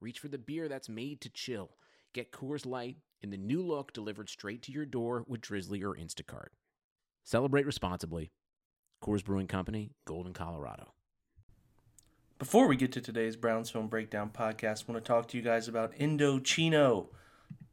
reach for the beer that's made to chill. Get Coors Light in the new look delivered straight to your door with Drizzly or Instacart. Celebrate responsibly. Coors Brewing Company, Golden, Colorado. Before we get to today's Browns Film Breakdown podcast, I want to talk to you guys about Indochino,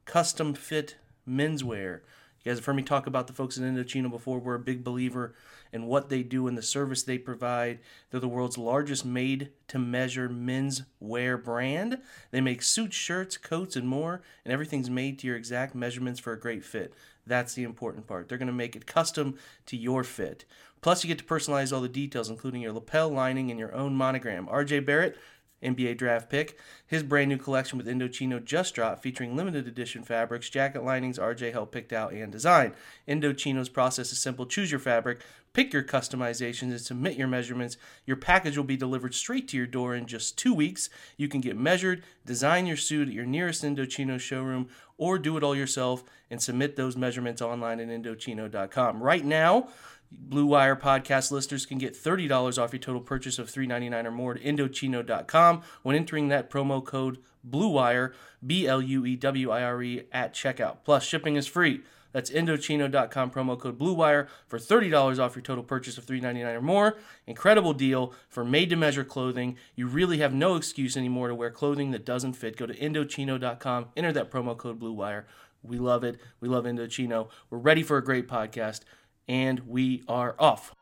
custom fit menswear. You guys have heard me talk about the folks at Indochino before. We're a big believer in what they do and the service they provide. They're the world's largest made to measure men's wear brand. They make suits, shirts, coats, and more, and everything's made to your exact measurements for a great fit. That's the important part. They're going to make it custom to your fit. Plus, you get to personalize all the details, including your lapel lining and your own monogram. RJ Barrett, NBA draft pick. His brand new collection with Indochino just dropped, featuring limited edition fabrics, jacket linings RJ helped picked out and design. Indochino's process is simple. Choose your fabric, pick your customizations, and submit your measurements. Your package will be delivered straight to your door in just two weeks. You can get measured, design your suit at your nearest Indochino showroom, or do it all yourself and submit those measurements online at Indochino.com. Right now, Blue Wire podcast listeners can get $30 off your total purchase of $3.99 or more at Indochino.com when entering that promo code BLUEWIRE, B L U E W I R E, at checkout. Plus, shipping is free. That's Indochino.com promo code BLUEWIRE for $30 off your total purchase of $3.99 or more. Incredible deal for made to measure clothing. You really have no excuse anymore to wear clothing that doesn't fit. Go to Indochino.com, enter that promo code BLUEWIRE. We love it. We love Indochino. We're ready for a great podcast and we are off.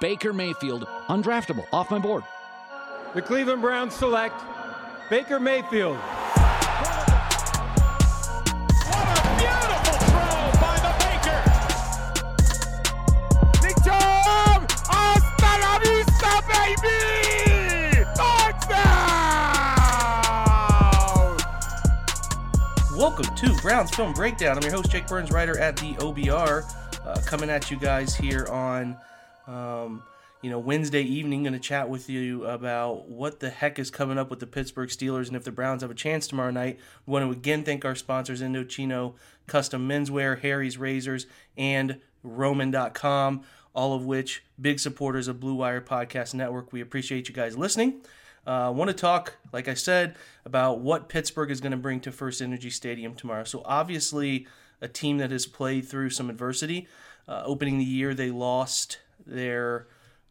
Baker Mayfield, undraftable, off my board. The Cleveland Browns select Baker Mayfield. To Browns Film Breakdown. I'm your host, Jake Burns, writer at the OBR, uh, coming at you guys here on, um, you know, Wednesday evening. Going to chat with you about what the heck is coming up with the Pittsburgh Steelers and if the Browns have a chance tomorrow night. We want to again thank our sponsors, Indochino Custom Menswear, Harry's Razors, and Roman.com, all of which big supporters of Blue Wire Podcast Network. We appreciate you guys listening. I uh, want to talk, like I said, about what Pittsburgh is going to bring to First Energy Stadium tomorrow. So, obviously, a team that has played through some adversity. Uh, opening the year, they lost their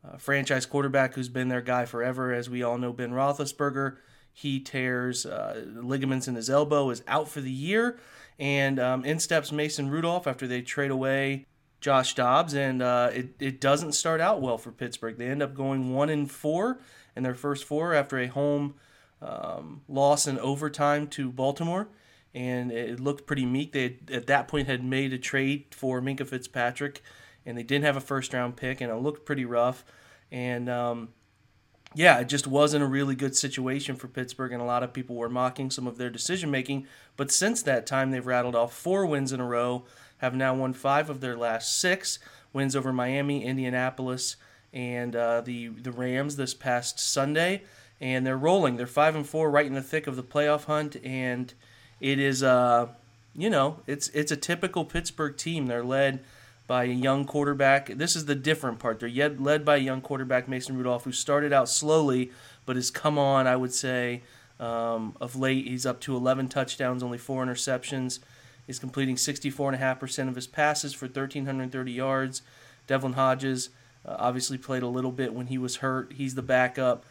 uh, franchise quarterback, who's been their guy forever, as we all know, Ben Roethlisberger. He tears uh, ligaments in his elbow, is out for the year, and um, in steps Mason Rudolph after they trade away Josh Dobbs, and uh, it, it doesn't start out well for Pittsburgh. They end up going one and four in their first four after a home um, loss in overtime to Baltimore, and it looked pretty meek. They had, at that point had made a trade for Minkah Fitzpatrick, and they didn't have a first round pick, and it looked pretty rough. And um, yeah, it just wasn't a really good situation for Pittsburgh, and a lot of people were mocking some of their decision making. But since that time, they've rattled off four wins in a row, have now won five of their last six wins over Miami, Indianapolis, and uh, the the Rams this past Sunday, and they're rolling. They're five and four, right in the thick of the playoff hunt, and it is uh, you know, it's it's a typical Pittsburgh team. They're led by a young quarterback. This is the different part. They're yet led by a young quarterback, Mason Rudolph, who started out slowly, but has come on. I would say um, of late, he's up to 11 touchdowns, only four interceptions. He's completing 64.5% of his passes for 1,330 yards. Devlin Hodges uh, obviously played a little bit when he was hurt. He's the backup.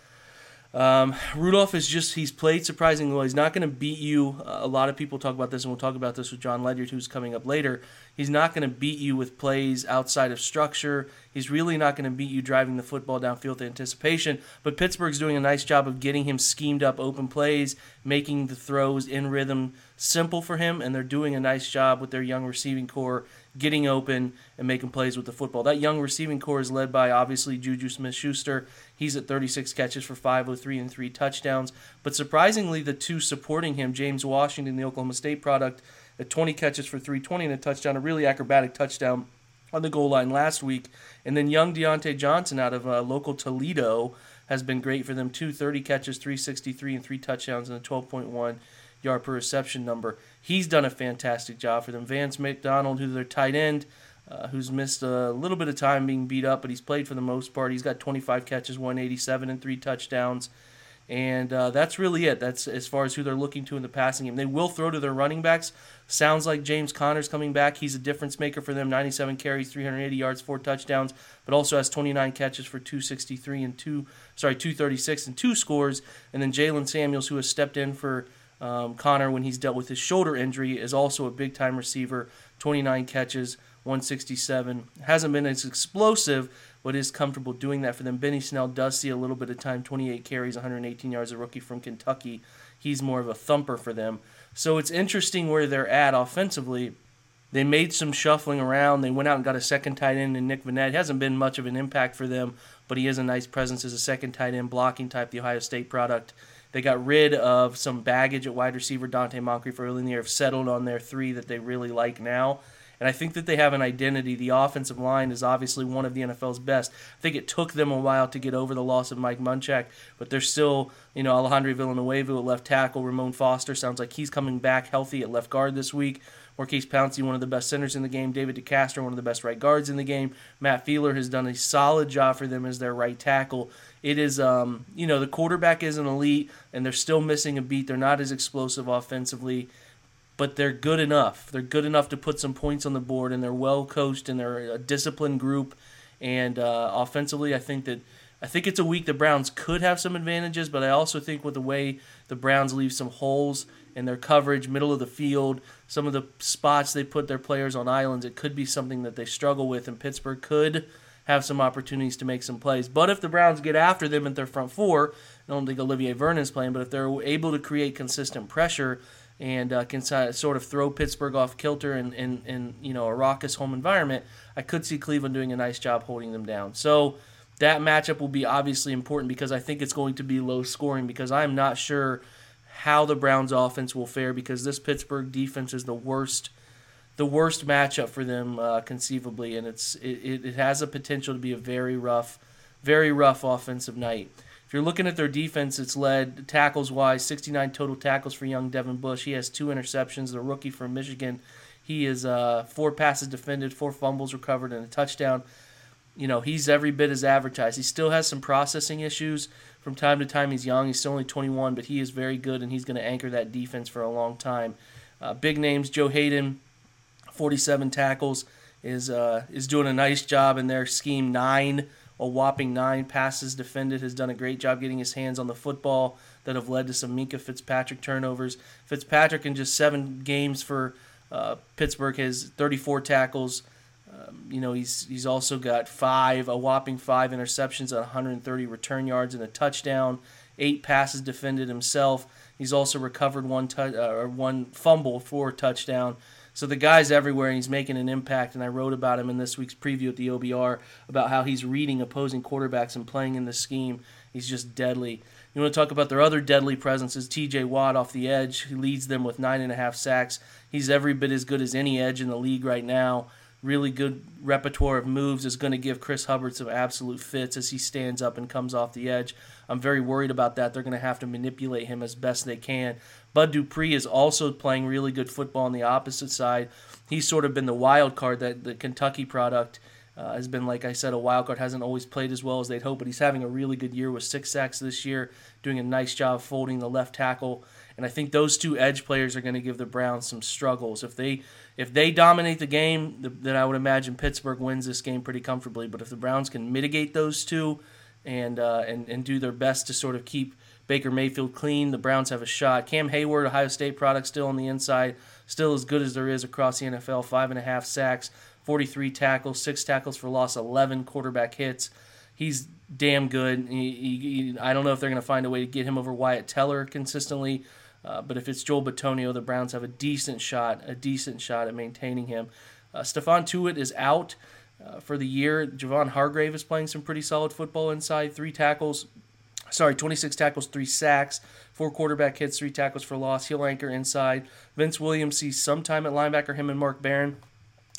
Um, Rudolph is just, he's played surprisingly well. He's not going to beat you. Uh, a lot of people talk about this, and we'll talk about this with Jon Ledyard, who's coming up later. He's not going to beat you with plays outside of structure. He's really not going to beat you driving the football downfield to anticipation. But Pittsburgh's doing a nice job of getting him schemed up open plays, making the throws in rhythm simple for him, and they're doing a nice job with their young receiving corps getting open and making plays with the football. That young receiving corps is led by obviously Juju Smith Schuster. He's at 36 catches for 503 and three touchdowns. But surprisingly, the two supporting him, James Washington, the Oklahoma State product, at 20 catches for 320 and a touchdown, a really acrobatic touchdown on the goal line last week. And then young Diontae Johnson out of uh, local Toledo has been great for them too. 30 catches, 363 and three touchdowns, and a 12.1 yard per reception number. He's done a fantastic job for them. Vance McDonald, who's their tight end, uh, who's missed a little bit of time being beat up, but he's played for the most part. He's got 25 catches, 187, and three touchdowns. And uh, that's really it. That's as far as who they're looking to in the passing game. They will throw to their running backs. Sounds like James Conner's coming back. He's a difference maker for them. 97 carries, 380 yards, four touchdowns, but also has 29 catches for 263 and two, sorry, 236 and two scores. And then Jaylen Samuels, who has stepped in for um, Conner when he's dealt with his shoulder injury, is also a big time receiver. 29 catches, 167. Hasn't been as explosive, but is comfortable doing that for them. Benny Snell does see a little bit of time 28 carries, 118 yards, a rookie from Kentucky. He's more of a thumper for them. So it's interesting where they're at offensively. They made some shuffling around. They went out and got a second tight end in Nick Vannett. Hasn't been much of an impact for them, but he is a nice presence as a second tight end blocking type, the Ohio State product. They got rid of some baggage at wide receiver. Donte Moncrief early in the year have settled on their three that they really like now. And I think that they have an identity. The offensive line is obviously one of the NFL's best. I think it took them a while to get over the loss of Mike Munchak, but they're still, you know, Alejandro Villanueva at left tackle. Ramon Foster sounds like he's coming back healthy at left guard this week. Maurkice Pouncey, one of the best centers in the game. David DeCastro, one of the best right guards in the game. Matt Feiler has done a solid job for them as their right tackle. It is, um, you know, the quarterback is an elite, and they're still missing a beat. They're not as explosive offensively but they're good enough. They're good enough to put some points on the board, and they're well coached, and they're a disciplined group. And uh, offensively, I think that I think it's a week the Browns could have some advantages, but I also think with the way the Browns leave some holes in their coverage, middle of the field, some of the spots they put their players on islands, it could be something that they struggle with, and Pittsburgh could have some opportunities to make some plays. But if the Browns get after them at their front four, I don't think Olivier Vernon's playing, but if they're able to create consistent pressure, and uh, can sort of throw Pittsburgh off kilter in, in, you know a raucous home environment, I could see Cleveland doing a nice job holding them down. So that matchup will be obviously important because I think it's going to be low scoring because I'm not sure how the Browns offense will fare because this Pittsburgh defense is the worst the worst matchup for them uh, conceivably and it's it, it has a potential to be a very rough very rough offensive night. If you're looking at their defense, it's led tackles wise, 69 total tackles for young Devin Bush. He has two interceptions. The rookie from Michigan, he is uh, four passes defended, four fumbles recovered, and a touchdown. You know, he's every bit as advertised. He still has some processing issues from time to time. He's young. He's still only 21, but he is very good, and he's going to anchor that defense for a long time. Uh, big names: Joe Haden, 47 tackles, is uh, is doing a nice job in their scheme. Nine a whopping nine passes defended, has done a great job getting his hands on the football that have led to some Minkah Fitzpatrick turnovers. Fitzpatrick in just seven games for uh, Pittsburgh has 34 tackles. Um, you know, he's he's also got five, a whopping five interceptions at 130 return yards and a touchdown. Eight passes defended himself. He's also recovered one tu- uh, one fumble for a touchdown. So the guy's everywhere and he's making an impact. And I wrote about him in this week's preview at the OBR about how he's reading opposing quarterbacks and playing in the scheme. He's just deadly. You want to talk about their other deadly presences? T.J. Watt off the edge, he leads them with nine and a half sacks. He's every bit as good as any edge in the league right now. Really good repertoire of moves is going to give Chris Hubbard some absolute fits as he stands up and comes off the edge. I'm very worried about that. They're going to have to manipulate him as best they can. Bud Dupree is also playing really good football on the opposite side. He's sort of been the wild card that the Kentucky product uh, has been, like I said, a wild card. Hasn't always played as well as they'd hope, but he's having a really good year with six sacks this year, doing a nice job folding the left tackle. And I think those two edge players are going to give the Browns some struggles. If they if they dominate the game, then I would imagine Pittsburgh wins this game pretty comfortably. But if the Browns can mitigate those two and uh, and and do their best to sort of keep Baker Mayfield clean. The Browns have a shot. Cam Heyward, Ohio State product, still on the inside, still as good as there is across the NFL. Five and a half sacks, 43 tackles, six tackles for loss, 11 quarterback hits. He's damn good. He, he, I don't know if they're going to find a way to get him over Wyatt Teller consistently, uh, but if it's Joel Bitonio, the Browns have a decent shot, a decent shot at maintaining him. Uh, Stephon Tuitt is out uh, for the year. Javon Hargrave is playing some pretty solid football inside. Three tackles, sorry, 26 tackles, three sacks, four quarterback hits, three tackles for loss. Heel anchor inside. Vince Williams sees some time at linebacker, him and Mark Barron.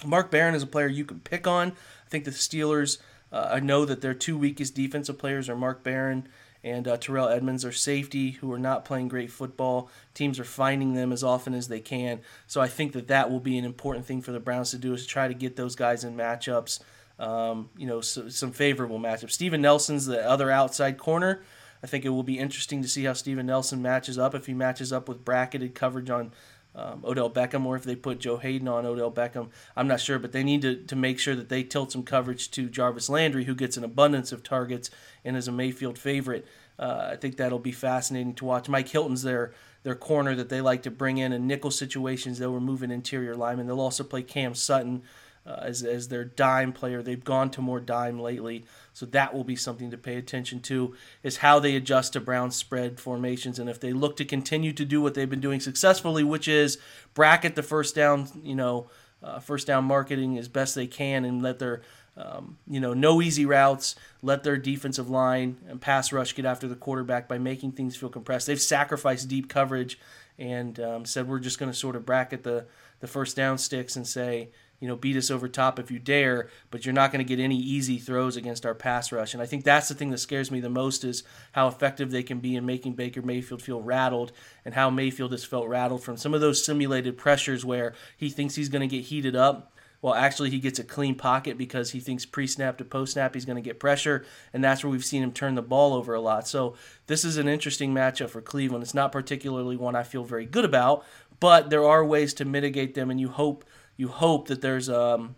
Mark Barron is a player you can pick on. I think the Steelers, uh, I know that their two weakest defensive players are Mark Barron and uh, Terrell Edmunds are safety who are not playing great football. Teams are finding them as often as they can. So I think that that will be an important thing for the Browns to do is to try to get those guys in matchups, um, you know, so, some favorable matchups. Steven Nelson's the other outside corner. I think it will be interesting to see how Steven Nelson matches up if he matches up with bracketed coverage on um, Odell Beckham or if they put Joe Haden on Odell Beckham. I'm not sure, but they need to, to make sure that they tilt some coverage to Jarvis Landry, who gets an abundance of targets and is a Mayfield favorite. Uh, I think that'll be fascinating to watch. Mike Hilton's their their corner that they like to bring in in nickel situations. They'll remove an interior lineman. They'll also play Cam Sutton uh, as, as their dime player. They've gone to more dime lately, so that will be something to pay attention to. Is how they adjust to Brown spread formations, and if they look to continue to do what they've been doing successfully, which is bracket the first down, you know, uh, first down marketing as best they can, and let their um, you know, no easy routes. Let their defensive line and pass rush get after the quarterback by making things feel compressed. They've sacrificed deep coverage and um, said we're just going to sort of bracket the the first down sticks and say, you know, beat us over top if you dare, but you're not going to get any easy throws against our pass rush. And I think that's the thing that scares me the most is how effective they can be in making Baker Mayfield feel rattled and how Mayfield has felt rattled from some of those simulated pressures where he thinks he's going to get heated up well, actually, he gets a clean pocket because he thinks pre snap to post snap he's going to get pressure, and that's where we've seen him turn the ball over a lot. So, this is an interesting matchup for Cleveland. It's not particularly one I feel very good about, but there are ways to mitigate them, and you hope you hope that there's um,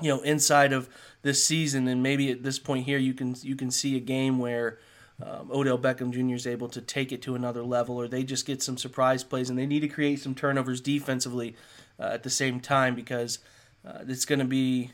you know inside of this season, and maybe at this point here you can you can see a game where. Um, Odell Beckham Jr. is able to take it to another level, or they just get some surprise plays, and they need to create some turnovers defensively uh, at the same time because uh, it's going to be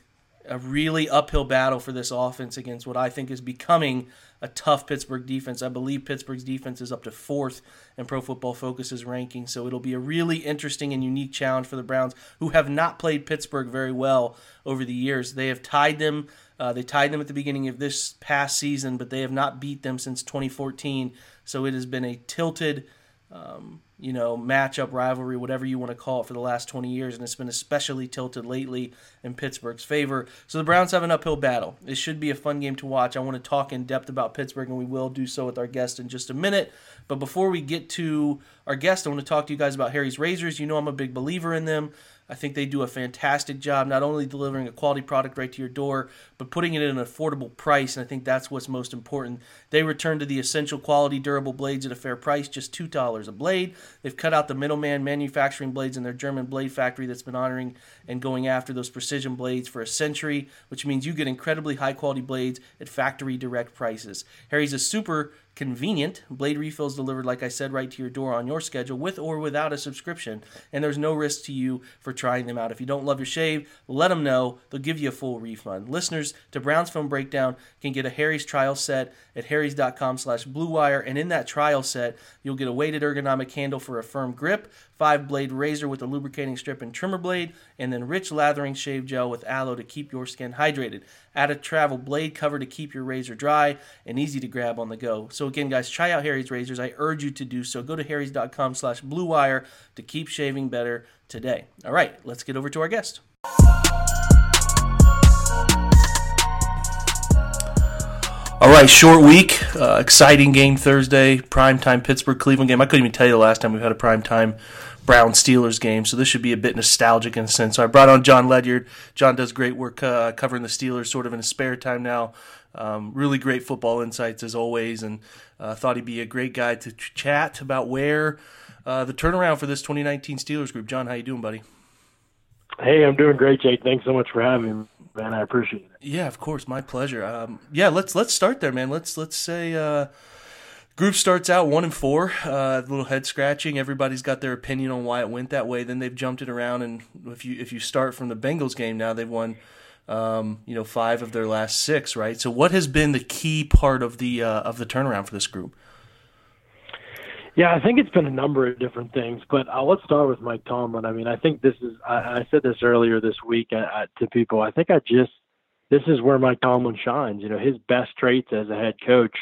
a really uphill battle for this offense against what I think is becoming a tough Pittsburgh defense. I believe Pittsburgh's defense is up to fourth in Pro Football Focus's ranking, so it'll be a really interesting and unique challenge for the Browns, who have not played Pittsburgh very well over the years. They have tied them. Uh, they tied them at the beginning of this past season, but they have not beat them since 2014. So it has been a tilted um, you know, matchup, rivalry, whatever you want to call it, for the last 20 years, and it's been especially tilted lately in Pittsburgh's favor. So the Browns have an uphill battle. It should be a fun game to watch. I want to talk in depth about Pittsburgh, and we will do so with our guest in just a minute. But before we get to our guest, I want to talk to you guys about Harry's Razors. You know, I'm a big believer in them. I think they do a fantastic job, not only delivering a quality product right to your door, but putting it at an affordable price. And I think that's what's most important. They return to the essential quality, durable blades at a fair price, just $2 a blade. They've cut out the middleman manufacturing blades in their German blade factory that's been honoring and going after those precision blades for a century, which means you get incredibly high quality blades at factory direct prices. Harry's a super convenient. Blade refills delivered, like I said, right to your door on your schedule with or without a subscription. And there's no risk to you for trying them out. If you don't love your shave, let them know. They'll give you a full refund. Listeners to Brown's Film Breakdown can get a Harry's trial set at harrys.com slash bluewire. And in that trial set, you'll get a weighted ergonomic handle for a firm grip, five blade razor with a lubricating strip and trimmer blade, and then rich lathering shave gel with aloe to keep your skin hydrated. Add a travel blade cover to keep your razor dry and easy to grab on the go. So again, guys, try out Harry's razors. I urge you to do so. Go to harrys.com slash bluewire to keep shaving better today. All right, let's get over to our guest. All right, short week, uh, exciting game Thursday, primetime Pittsburgh Cleveland game. I couldn't even tell you the last time we've had a primetime Brown Steelers game, so this should be a bit nostalgic in a sense. So I brought on Jon Ledyard. Jon does great work uh, covering the Steelers sort of in his spare time now. Um, really great football insights as always, and uh, thought he'd be a great guy to ch- chat about where uh, the turnaround for this 2019 Steelers group. Jon, how you doing, buddy? Hey, I'm doing great, Jake. Thanks so much for having me man. I appreciate it. Yeah, of course, my pleasure. Um, yeah, let's let's start there, man. Let's let's say uh, group starts out one and four, uh, a little head scratching. Everybody's got their opinion on why it went that way. Then they've jumped it around, and if you if you start from the Bengals game now, they've won. Um, you know, five of their last six, right? So, what has been the key part of the uh, of the turnaround for this group? Yeah, I think it's been a number of different things, but uh, let's start with Mike Tomlin. I mean, I think this is, I, I said this earlier this week uh, uh, to people. I think I just, this is where Mike Tomlin shines. You know, his best traits as a head coach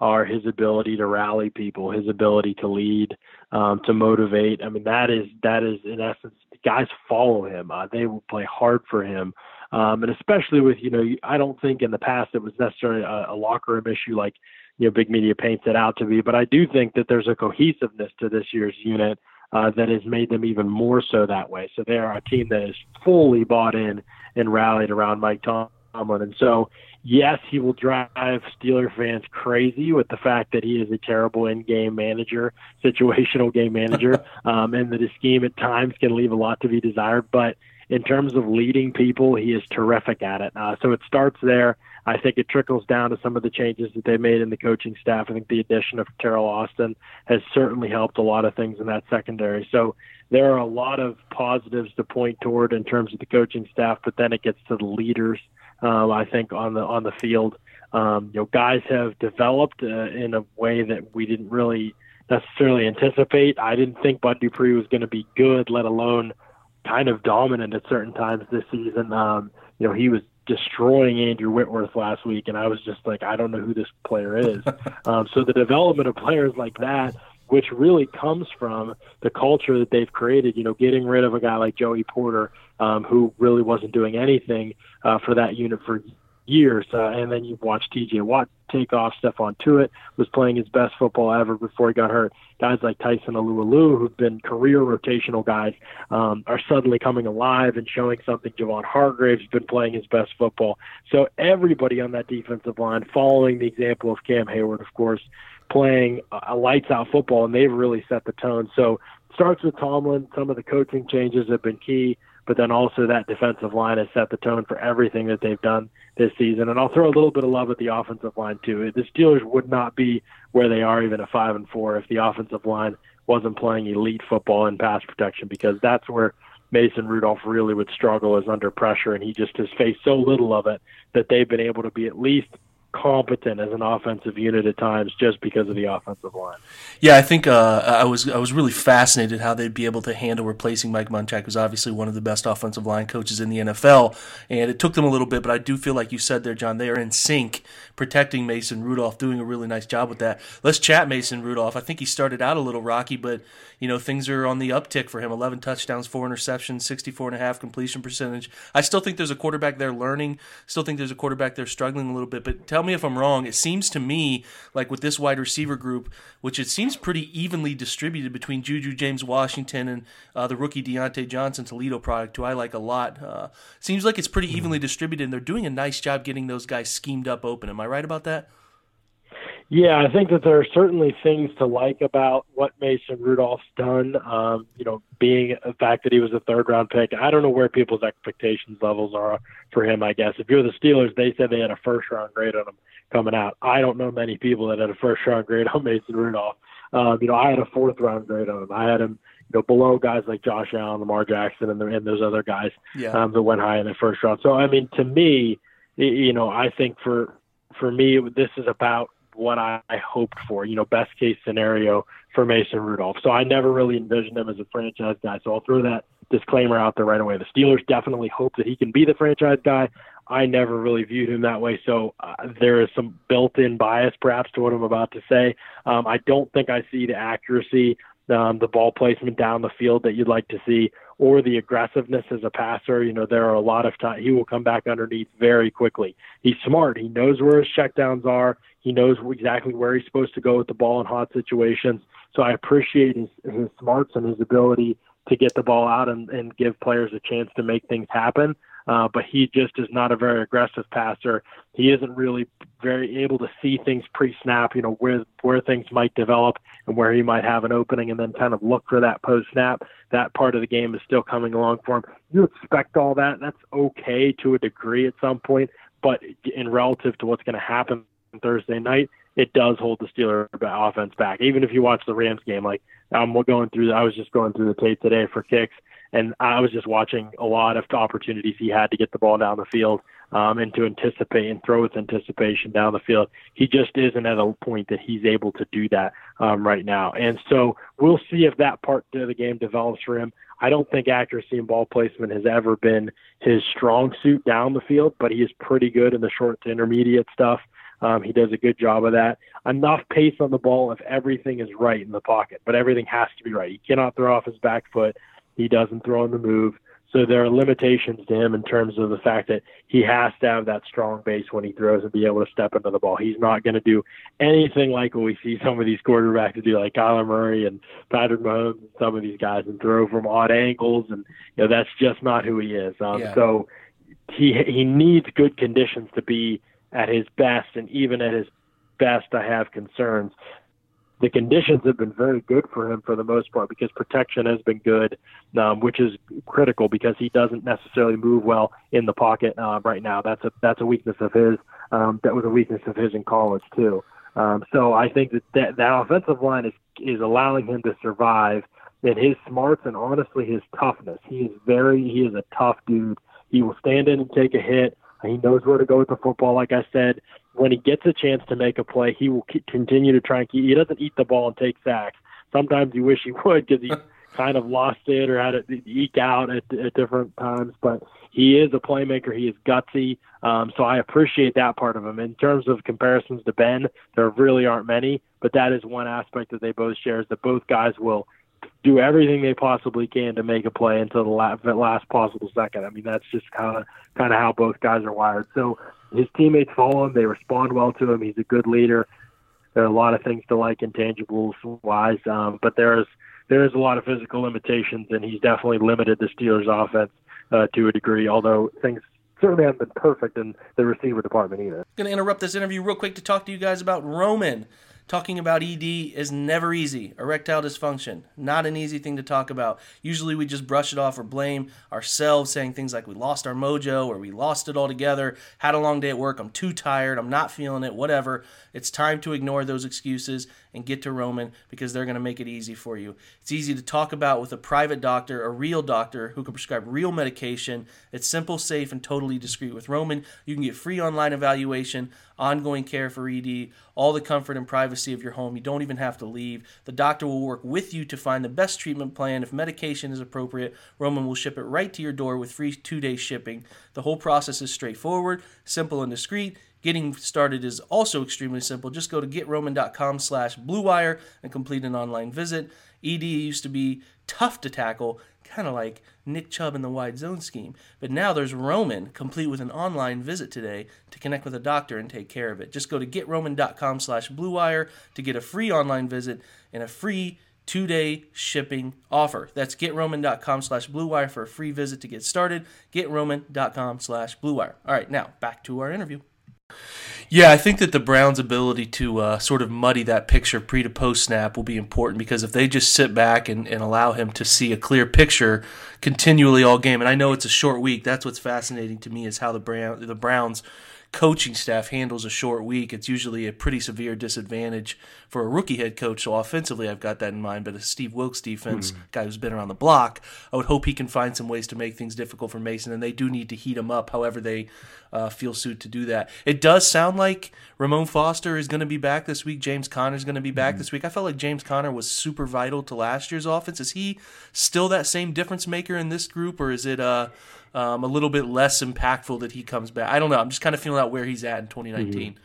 are his ability to rally people, his ability to lead, um, to motivate. I mean, that is, that is in essence, guys follow him. Uh, they will play hard for him. Um, and especially with, you know, I don't think in the past it was necessarily a, a locker room issue like, you know big media paints it out to be. But I do think that there's a cohesiveness to this year's unit uh, that has made them even more so that way. So they are a team that is fully bought in and rallied around Mike Tomlin. And so, yes, he will drive Steeler fans crazy with the fact that he is a terrible in-game manager, situational game manager, um, and that his scheme at times can leave a lot to be desired. But in terms of leading people, he is terrific at it. Uh, so it starts there. I think it trickles down to some of the changes that they made in the coaching staff. I think the addition of Teryl Austin has certainly helped a lot of things in that secondary. So there are a lot of positives to point toward in terms of the coaching staff, but then it gets to the leaders. Um, I think on the on the field, um, you know, guys have developed uh, in a way that we didn't really necessarily anticipate. I didn't think Bud Dupree was going to be good, let alone kind of dominant at certain times this season. Um, you know, he was destroying Andrew Whitworth last week, and I was just like, I don't know who this player is. um, so the development of players like that, which really comes from the culture that they've created, you know, getting rid of a guy like Joey Porter, um, who really wasn't doing anything uh, for that unit for years. Uh, and then you watch TJ Watt take off. Stephon Tuitt was playing his best football ever before he got hurt. Guys like Tyson Alualu, who've been career rotational guys, um, are suddenly coming alive and showing something. Javon Hargrave's been playing his best football. So everybody on that defensive line, following the example of Cam Heyward, of course, playing a lights out football, and they've really set the tone. So starts with Tomlin. Some of the coaching changes have been key but then also that defensive line has set the tone for everything that they've done this season. And I'll throw a little bit of love at the offensive line too. The Steelers would not be where they are even at five and four if the offensive line wasn't playing elite football in pass protection because that's where Mason Rudolph really would struggle is under pressure and he just has faced so little of it that they've been able to be at least competent as an offensive unit at times just because of the offensive line. Yeah, I think uh, I was I was really fascinated how they'd be able to handle replacing Mike Munchak, who's obviously one of the best offensive line coaches in the NFL, and it took them a little bit, but I do feel like you said there, Jon, they are in sync, protecting Mason Rudolph, doing a really nice job with that. Let's chat Mason Rudolph. I think he started out a little rocky, but you know things are on the uptick for him. 11 touchdowns, four interceptions, 64 and a half completion percentage. I still think there's a quarterback there learning. Still think there's a quarterback there struggling a little bit, but tell tell me if I'm wrong. It seems to me like with this wide receiver group, which it seems pretty evenly distributed between Juju James Washington and uh, the rookie Diontae Johnson Toledo product, who I like a lot. Uh, seems like it's pretty mm-hmm. evenly distributed, and they're doing a nice job getting those guys schemed up open. Am I right about that? Yeah, I think that there are certainly things to like about what Mason Rudolph's done. Um, you know, being the fact that he was a third round pick. I don't know where people's expectations levels are for him. I guess if you're the Steelers, they said they had a first round grade on him coming out. I don't know many people that had a first round grade on Mason Rudolph. Um, you know, I had a fourth round grade on him. I had him, you know, below guys like Josh Allen, Lamar Jackson, and, the, and those other guys yeah. um, that went high in the first round. So, I mean, to me, you know, I think for for me, this is about what I, I hoped for, you know, best case scenario for Mason Rudolph. So I never really envisioned him as a franchise guy. So I'll throw that disclaimer out there right away. The Steelers definitely hope that he can be the franchise guy. I never really viewed him that way. So uh, there is some built in bias perhaps to what I'm about to say. Um, I don't think I see the accuracy, um, the ball placement down the field that you'd like to see or the aggressiveness as a passer. You know, there are a lot of times he will come back underneath very quickly. He's smart. He knows where his checkdowns are. He knows exactly where he's supposed to go with the ball in hot situations. So I appreciate his, his smarts and his ability to get the ball out and, and give players a chance to make things happen uh, but he just is not a very aggressive passer. He isn't really very able to see things pre-snap, you know, where where things might develop and where he might have an opening, and then kind of look for that post-snap. That part of the game is still coming along for him. You expect all that. That's okay to a degree at some point, but in relative to what's going to happen Thursday night, it does hold the Steeler offense back. Even if you watch the Rams game, like I'm going through, I was just going through the tape today for kicks and I was just watching a lot of opportunities he had to get the ball down the field um, and to anticipate and throw with anticipation down the field. He just isn't at a point that he's able to do that um, right now. And so we'll see if that part of the game develops for him. I don't think accuracy and ball placement has ever been his strong suit down the field, but he is pretty good in the short to intermediate stuff. Um, he does a good job of that. Enough pace on the ball if everything is right in the pocket, but everything has to be right. He cannot throw off his back foot. He doesn't throw on the move. So there are limitations to him in terms of the fact that he has to have that strong base when he throws and be able to step into the ball. He's not going to do anything like what we see some of these quarterbacks do, like Kyler Murray and Patrick Mahomes and some of these guys, and throw from odd angles. And you know that's just not who he is. Um, Yeah. So he he needs good conditions to be at his best, and even at his best, I have concerns. The conditions have been very good for him for the most part because protection has been good, um, which is critical because he doesn't necessarily move well in the pocket uh, right now. That's a that's a weakness of his. Um, that was a weakness of his in college too. Um, so I think that, that that offensive line is is allowing him to survive. And his smarts and honestly his toughness. He is very he is a tough dude. He will stand in and take a hit. He knows where to go with the football. Like I said, when he gets a chance to make a play, he will continue to try and keep. He doesn't eat the ball and take sacks. Sometimes you wish he would because he kind of lost it or had to eke out at, at different times. But he is a playmaker. He is gutsy. Um, so I appreciate that part of him. In terms of comparisons to Ben, there really aren't many, but that is one aspect that they both share is that both guys will do everything they possibly can to make a play until the last, last possible second. I mean, that's just kind of kind of how both guys are wired. So his teammates follow him; they respond well to him. He's a good leader. There are a lot of things to like intangibles wise, um, but there's there is a lot of physical limitations, and he's definitely limited the Steelers' offense uh, to a degree. Although things certainly haven't been perfect in the receiver department either. going to interrupt this interview real quick to talk to you guys about Roman. Talking about ED is never easy. Erectile dysfunction, not an easy thing to talk about. Usually we just brush it off or blame ourselves, saying things like we lost our mojo or we lost it altogether, had a long day at work, I'm too tired, I'm not feeling it, whatever. It's time to ignore those excuses and get to Roman because they're going to make it easy for you. It's easy to talk about with a private doctor, a real doctor who can prescribe real medication. It's simple, safe, and totally discreet. With Roman, you can get free online evaluation, ongoing care for ED, all the comfort and privacy of your home. You don't even have to leave. The doctor will work with you to find the best treatment plan. If medication is appropriate, Roman will ship it right to your door with free two day shipping. The whole process is straightforward, simple, and discreet. Getting started is also extremely simple. Just go to getroman.com slash bluewire and complete an online visit. ED used to be tough to tackle, kind of like Nick Chubb in the wide zone scheme. But now there's Roman, complete with an online visit today to connect with a doctor and take care of it. Just go to getroman.com slash bluewire to get a free online visit and a free two-day shipping offer. That's getroman.com slash bluewire for a free visit to get started. Getroman.com slash bluewire. All right, now back to our interview. Yeah, I think that the Browns' ability to uh, sort of muddy that picture pre to post snap will be important because if they just sit back and, and allow him to see a clear picture continually all game, and I know it's a short week, that's what's fascinating to me is how the Brown the Browns coaching staff handles a short week. It's usually a pretty severe disadvantage for a rookie head coach. So offensively, I've got that in mind. But a Steve Wilks defense guy who's been around the block, I would hope he can find some ways to make things difficult for Mason. And they do need to heat him up, however they uh, feel suit to do that. It does sound like Ramon Foster is going to be back this week. James Conner is going to be back this week. I felt like James Conner was super vital to last year's offense. Is he still that same difference maker in this group, or is it uh, um, a little bit less impactful that he comes back? I don't know. I'm just kind of feeling out where he's at in 2019.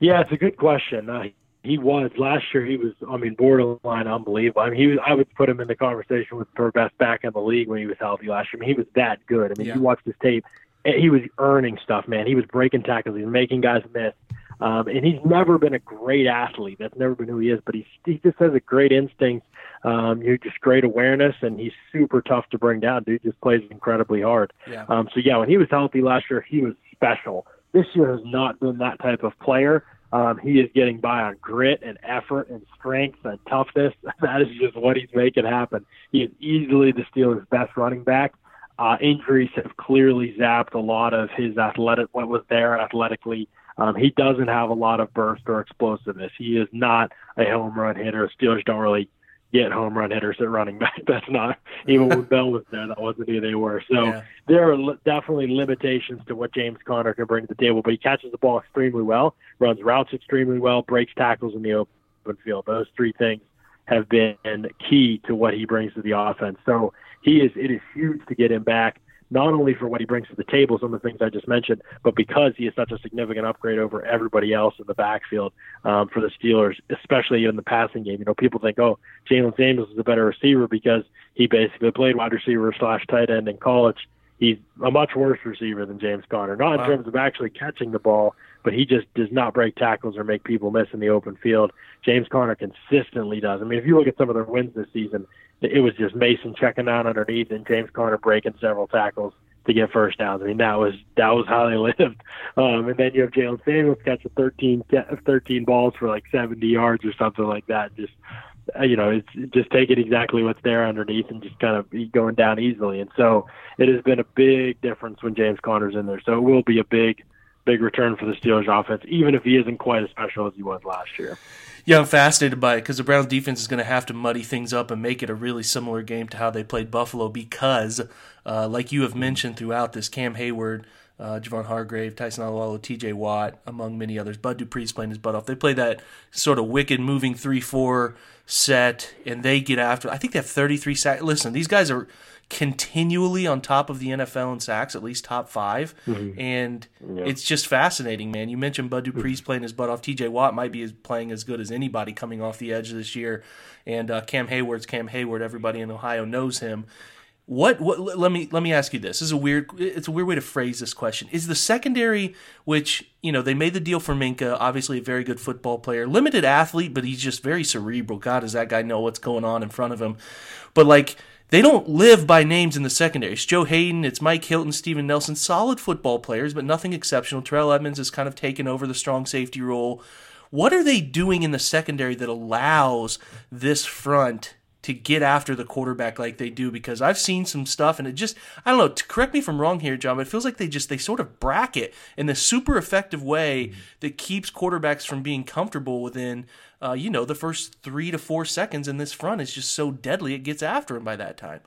Yeah, it's a good question. Uh, he was last year. He was, I mean, borderline unbelievable. I mean, he was. I would put him in the conversation with for best back in the league when he was healthy last year. I mean, he was that good. I mean, Yeah. you watched his tape. He was earning stuff, man. He was breaking tackles. He was making guys miss. Um, and he's never been a great athlete. That's never been who he is. But he he just has a great instinct. Um, you just great awareness, and he's super tough to bring down. Dude just plays incredibly hard. Yeah. Um, so yeah, when he was healthy last year, he was special. This year has not been that type of player. Um, he is getting by on grit and effort and strength and toughness. That is just what he's making happen. He is easily the Steelers' best running back. Uh, injuries have clearly zapped a lot of his athletic, what was there athletically. Um, he doesn't have a lot of burst or explosiveness. He is not a home run hitter. Steelers don't really get home run hitters at running back. That's not even when Bell was there. That wasn't who they were. So Yeah. there are li- definitely limitations to what James Conner can bring to the table. But he catches the ball extremely well, runs routes extremely well, breaks tackles in the open field. Those three things have been key to what he brings to the offense. So he is. It is huge to get him back. Not only for what he brings to the table, some of the things I just mentioned, but because he is such a significant upgrade over everybody else in the backfield um, for the Steelers, especially in the passing game. You know, people think, oh, Jaylen Samuels is a better receiver because he basically played wide receiver slash tight end in college. He's a much worse receiver than James Conner, not Wow. in terms of actually catching the ball, but he just does not break tackles or make people miss in the open field. James Conner consistently does. I mean, if you look at some of their wins this season, it was just Mason checking down underneath and James Conner breaking several tackles to get first downs. I mean, that was that was how they lived. Um, and then you have Jaylen Samuels catching 13, ca- 13 balls for like 70 yards or something like that. Just uh, you know, it's just taking exactly what's there underneath and just kind of going down easily. And so it has been a big difference when James Conner's in there. So it will be a big, big return for the Steelers offense, even if he isn't quite as special as he was last year. Yeah, I'm fascinated by it because the Browns defense is going to have to muddy things up and make it a really similar game to how they played Buffalo because, uh, like you have mentioned throughout this, Cam Heyward, uh, Javon Hargrave, Tyson Alualu, TJ Watt, among many others, Bud Dupree's playing his butt off. They play that sort of wicked moving 3 4 set and they get after I think they have 33 sacks. Listen, these guys are continually on top of the NFL in sacks, at least top 5 And it's just fascinating, man. You mentioned Bud Dupree's playing his butt off. TJ Watt might be playing as good as anybody coming off the edge this year. And uh, Cam Heyward's Cam Heyward. Everybody in Ohio knows him. What what let me let me ask you this. This is a weird it's a weird way to phrase this question. Is the secondary which, you know, they made the deal for Minkah, obviously a very good football player, limited athlete, but he's just very cerebral. God, does that guy know what's going on in front of him? But like they don't live by names in the secondary. It's Joe Haden, it's Mike Hilton, Steven Nelson, solid football players, but nothing exceptional. Terrell Edmunds has kind of taken over the strong safety role. What are they doing in the secondary that allows this front to get after the quarterback like they do? Because I've seen some stuff and it just I don't know, correct me if I'm wrong here, Jon, but it feels like they just they sort of bracket in this super effective way that keeps quarterbacks from being comfortable within uh, you know, the first three to four seconds in this front is just so deadly it gets after him by that time.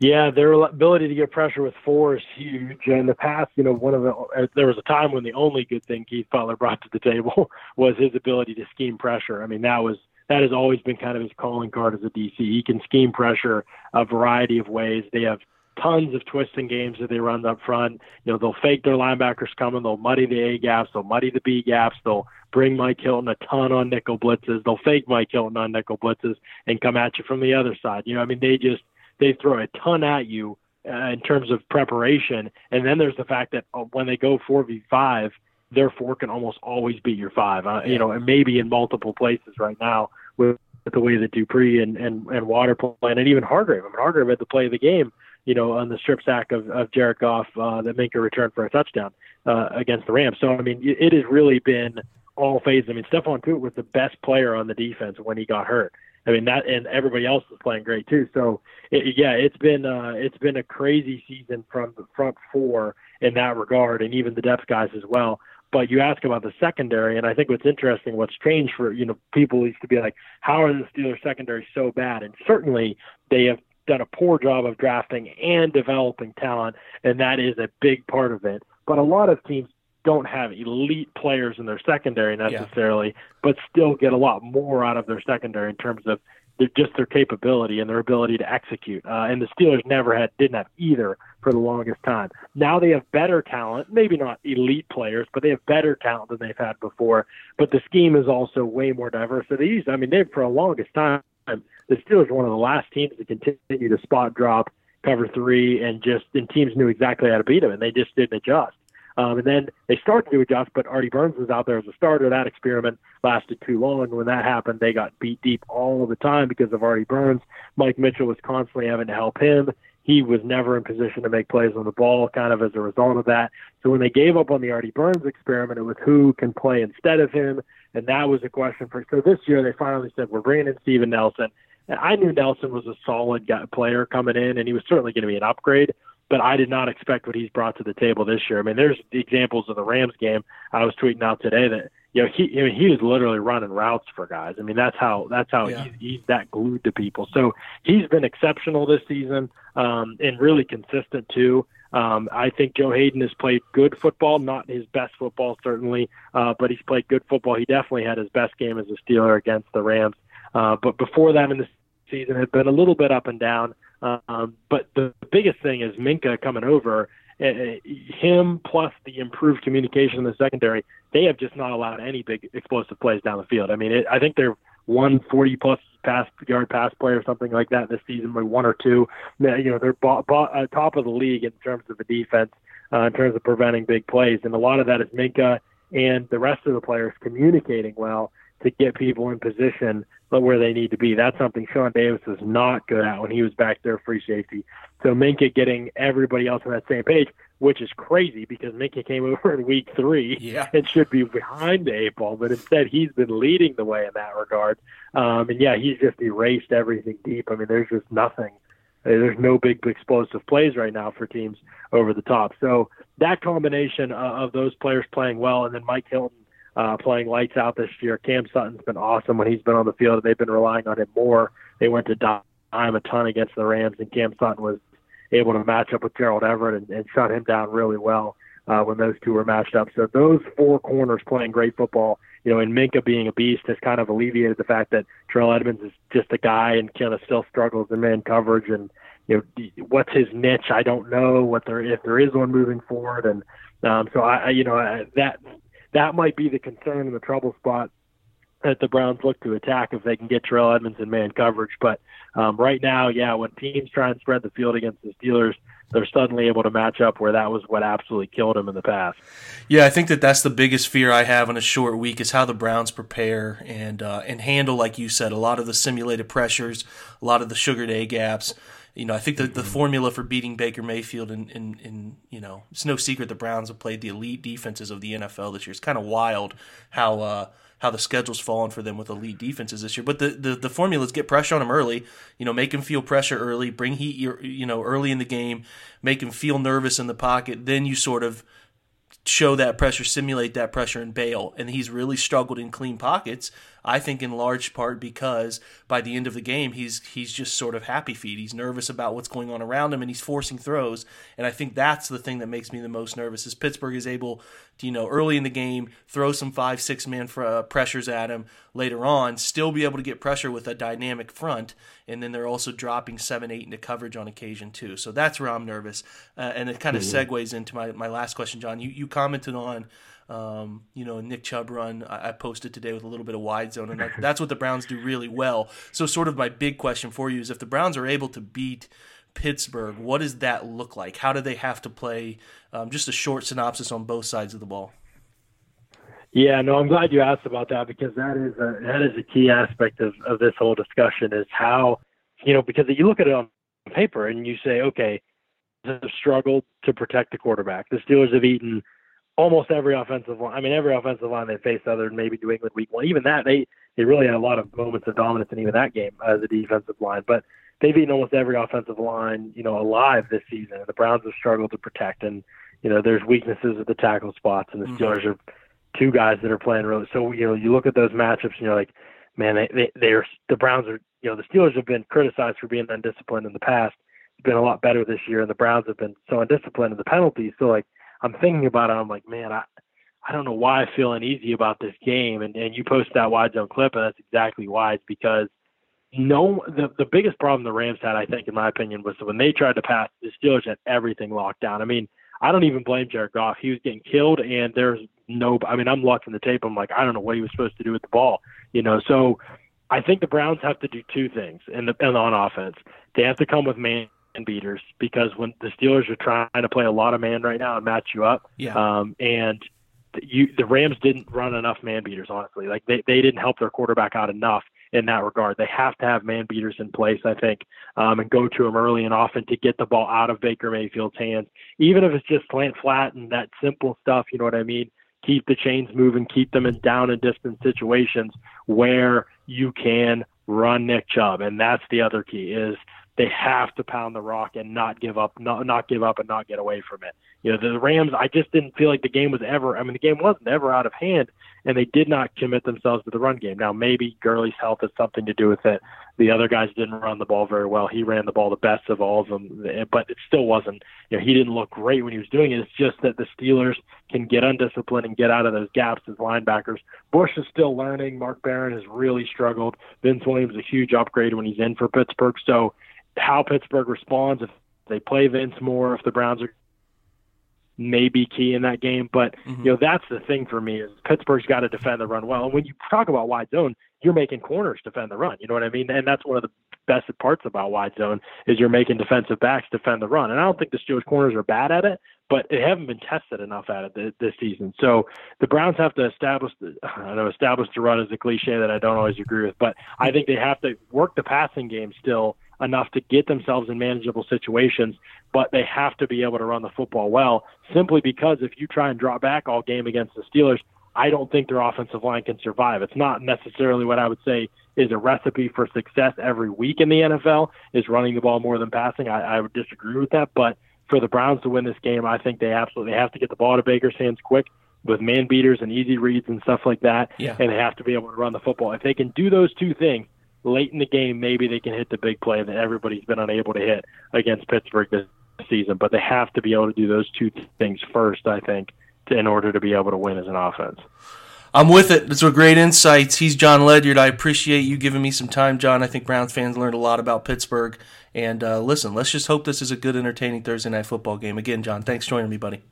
Yeah, their ability to get pressure with four is huge. In the past, you know, one of the uh, there was a time when the only good thing Keith Butler brought to the table was his ability to scheme pressure. I mean, that was that has always been kind of his calling card as a DC. He can scheme pressure a variety of ways. They have tons of twisting games that they run up front. You know, they'll fake their linebackers coming. They'll muddy the A gaps. They'll muddy the B gaps. They'll bring Mike Hilton a ton on nickel blitzes. They'll fake Mike Hilton on nickel blitzes and come at you from the other side. You know, I mean, they just they throw a ton at you uh, in terms of preparation. And then there's the fact that uh, when they go 4v5, their four can almost always beat your five. Uh, you know, and maybe in multiple places right now with, with the way that Dupree and, and, and Water play, and even Hargrave. I mean, Hargrave had the play of the game, you know, on the strip sack of, of Jared Goff uh, that Minkah returned for a touchdown uh, against the Rams. So, I mean, it, it has really been all phases. I mean, Stephon Tuitt was the best player on the defense when he got hurt. I mean that, and everybody else is playing great too. So it, yeah, it's been uh, it's been a crazy season from the front four in that regard, and even the depth guys as well. But you ask about the secondary, and I think what's interesting, what's changed for you know people used to be like, how are the Steelers secondary so bad? And certainly they have done a poor job of drafting and developing talent, and that is a big part of it. But a lot of teams don't have elite players in their secondary necessarily, yeah. but still get a lot more out of their secondary in terms of their, just their capability and their ability to execute. Uh, and the Steelers never had didn't have either for the longest time. Now they have better talent, maybe not elite players, but they have better talent than they've had before. But the scheme is also way more diverse. So they I mean, they for the longest time, the Steelers were one of the last teams to continue to spot drop, cover three, and just and teams knew exactly how to beat them, and they just didn't adjust. Um, and then they started to adjust, but Artie Burns was out there as a starter. That experiment lasted too long. When that happened, they got beat deep all the time because of Artie Burns. Mike Mitchell was constantly having to help him. He was never in position to make plays on the ball, kind of as a result of that. So when they gave up on the Artie Burns experiment, it was who can play instead of him, and that was a question for. So this year they finally said we're bringing in Steven Nelson. And I knew Nelson was a solid guy, player coming in, and he was certainly going to be an upgrade but I did not expect what he's brought to the table this year. I mean, there's examples of the Rams game I was tweeting out today that you know he I mean, he was literally running routes for guys. I mean, that's how that's how Yeah. he's, he's that glued to people. So he's been exceptional this season um, and really consistent too. Um, I think Joe Haden has played good football, not his best football certainly, uh, but he's played good football. He definitely had his best game as a Steeler against the Rams. Uh, but before that in the season had been a little bit up and down. Um, but the biggest thing is Minkah coming over. Uh, him plus the improved communication in the secondary, they have just not allowed any big explosive plays down the field. I mean, it, I think they're one forty plus pass yard pass play or something like that this season, by one or two. You know, they're uh, top of the league in terms of the defense, uh, in terms of preventing big plays, and a lot of that is Minkah and the rest of the players communicating well to get people in position but where they need to be. That's something Sean Davis was not good at when he was back there free safety. So Minkah getting everybody else on that same page, which is crazy because Minkah came over in week three Yeah. and should be behind the eight ball, but instead he's been leading the way in that regard. Um, and yeah, he's just erased everything deep. I mean, there's just nothing. There's no big explosive plays right now for teams over the top. So that combination of those players playing well, and then Mike Hilton uh, playing lights out this year. Cam Sutton's been awesome when he's been on the field. And they've been relying on him more. They went to dime a ton against the Rams, and Cam Sutton was able to match up with Gerald Everett and, and shut him down really well uh, when those two were matched up. So those four corners playing great football, you know, and Minkah being a beast has kind of alleviated the fact that Terrell Edmunds is just a guy and kind of still struggles in man coverage and you know what's his niche I don't know what there if there is one moving forward and um, so I I- you know I, that that might be the concern and the trouble spot that the Browns look to attack if they can get Terrell Edmunds in man coverage. But um, right now, yeah, when teams try and spread the field against the Steelers, they're suddenly able to match up where that was what absolutely killed them in the past. Yeah, I think that that's the biggest fear I have in a short week is how the Browns prepare and uh, and handle, like you said, a lot of the simulated pressures, a lot of the sugar day gaps. You know, I think that the formula for beating Baker Mayfield and, and, and you know, it's no secret the Browns have played the elite defenses of the NFL this year. It's kind of wild how uh, how the schedule's fallen for them with elite defenses this year. But the, the, the formula is get pressure on them early, you know, make them feel pressure early, bring heat, you know, early in the game, make them feel nervous in the pocket. Then you sort of show that pressure, simulate that pressure, and bail. And he's really struggled in clean pockets. I think in large part because by the end of the game, he's he's just sort of happy feet. He's nervous about what's going on around him, and he's forcing throws. And I think that's the thing that makes me the most nervous. Is Pittsburgh is able to, you know, early in the game throw some five six man fr- uh, pressures at him. Later on, still be able to get pressure with a dynamic front, and then they're also dropping seven eight into coverage on occasion too. So that's where I'm nervous, uh, and it kind of segues into my my last question, Jon. You you commented on um, you know, Nick Chubb run I, I posted today with a little bit of wide zone, and that, that's what the Browns do really well. So, sort of my big question for you is if the Browns are able to beat Pittsburgh, what does that look like? How do they have to play? Um, just a short synopsis on both sides of the ball. Yeah, no, I'm glad you asked about that because that is a that is a key aspect of, of this whole discussion is how you know because you look at it on paper and you say, okay, have struggled to protect the quarterback. The Steelers have eaten almost every offensive line. I mean, every offensive line they faced, other than maybe New England week one. Even that, they they really had a lot of moments of dominance in even that game as a defensive line. But they've eaten almost every offensive line, you know, alive this season. The Browns have struggled to protect, and you know, there's weaknesses at the tackle spots, and the mm-hmm. Steelers are two guys that are playing really. So you know, you look at those matchups, and you're like, man, they they they're the Browns are. You know, the Steelers have been criticized for being undisciplined in the past. It's been a lot better this year, and the Browns have been so undisciplined in the penalties. So like, I'm thinking about it. I'm like, man, I I don't know why I feel uneasy about this game. And and you post that wide zone clip, and that's exactly why. It's because no, the the biggest problem the Rams had, I think, in my opinion, was when they tried to pass, the Steelers had everything locked down. I mean, I don't even blame Jared Goff. He was getting killed, and there's no. I mean, I'm watching the tape. I'm like, I don't know what he was supposed to do with the ball. You know, so I think the Browns have to do two things in the and on offense. They have to come with man beaters because when the Steelers are trying to play a lot of man right now and match you up, Yeah. um, and you the Rams didn't run enough man beaters. Honestly, like they they didn't help their quarterback out enough in that regard. They have to have man beaters in place, I think, um, and go to them early and often to get the ball out of Baker Mayfield's hands, even if it's just slant flat and that simple stuff. You know what I mean? Keep the chains moving, keep them in down and distance situations where you can run Nick Chubb, and that's the other key is they have to pound the rock and not give up, not not give up and not get away from it. You know, the Rams, I just didn't feel like the game was ever. I mean, the game wasn't ever out of hand, and they did not commit themselves to the run game. Now, maybe Gurley's health has something to do with it. The other guys didn't run the ball very well. He ran the ball the best of all of them, but it still wasn't. You know, he didn't look great when he was doing it. It's just that the Steelers can get undisciplined and get out of those gaps as linebackers. Bush is still learning. Mark Barron has really struggled. Vince Williams is a huge upgrade when he's in for Pittsburgh. So, how Pittsburgh responds if they play Vince more, if the Browns are may be key in that game. But mm-hmm. you know that's the thing for me is Pittsburgh's got to defend the run well. And when you talk about wide zone, you're making corners defend the run. You know what I mean? And that's one of the best parts about wide zone is you're making defensive backs defend the run. And I don't think the Steelers corners are bad at it, but they haven't been tested enough at it this season. So the Browns have to establish the I know establish the run is a cliche that I don't always agree with, but I think they have to work the passing game still enough to get themselves in manageable situations, but they have to be able to run the football well simply because if you try and draw back all game against the Steelers, I don't think their offensive line can survive. It's not necessarily what I would say is a recipe for success every week in the NFL is running the ball more than passing. I, I would disagree with that, but for the Browns to win this game, I think they absolutely have to get the ball to Baker's hands quick with man beaters and easy reads and stuff like that. Yeah. And they have to be able to run the football. If they can do those two things, late in the game, maybe they can hit the big play that everybody's been unable to hit against Pittsburgh this season. But they have to be able to do those two things first, I think, to, in order to be able to win as an offense. I'm with it. Those were great insights. He's Jon Ledyard. I appreciate you giving me some time, Jon. I think Browns fans learned a lot about Pittsburgh. And uh, listen, let's just hope this is a good, entertaining Thursday night football game. Again, Jon, thanks for joining me, buddy.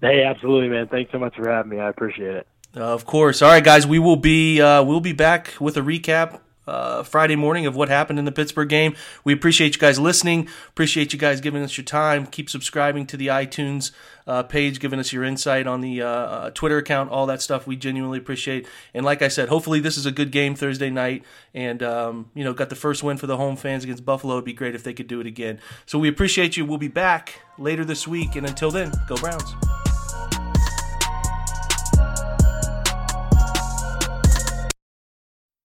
Hey, absolutely, man. Thanks so much for having me. I appreciate it. Uh, of course. All right, guys, we will be uh, we'll be back with a recap uh, Friday morning of what happened in the Pittsburgh game. We appreciate you guys listening. Appreciate you guys giving us your time. Keep subscribing to the iTunes uh, page, giving us your insight on the uh, uh, Twitter account, all that stuff. We genuinely appreciate. And like I said, hopefully this is a good game Thursday night. And um, you know, got the first win for the home fans against Buffalo. It'd be great if they could do it again. So we appreciate you. We'll be back later this week. And until then, go Browns.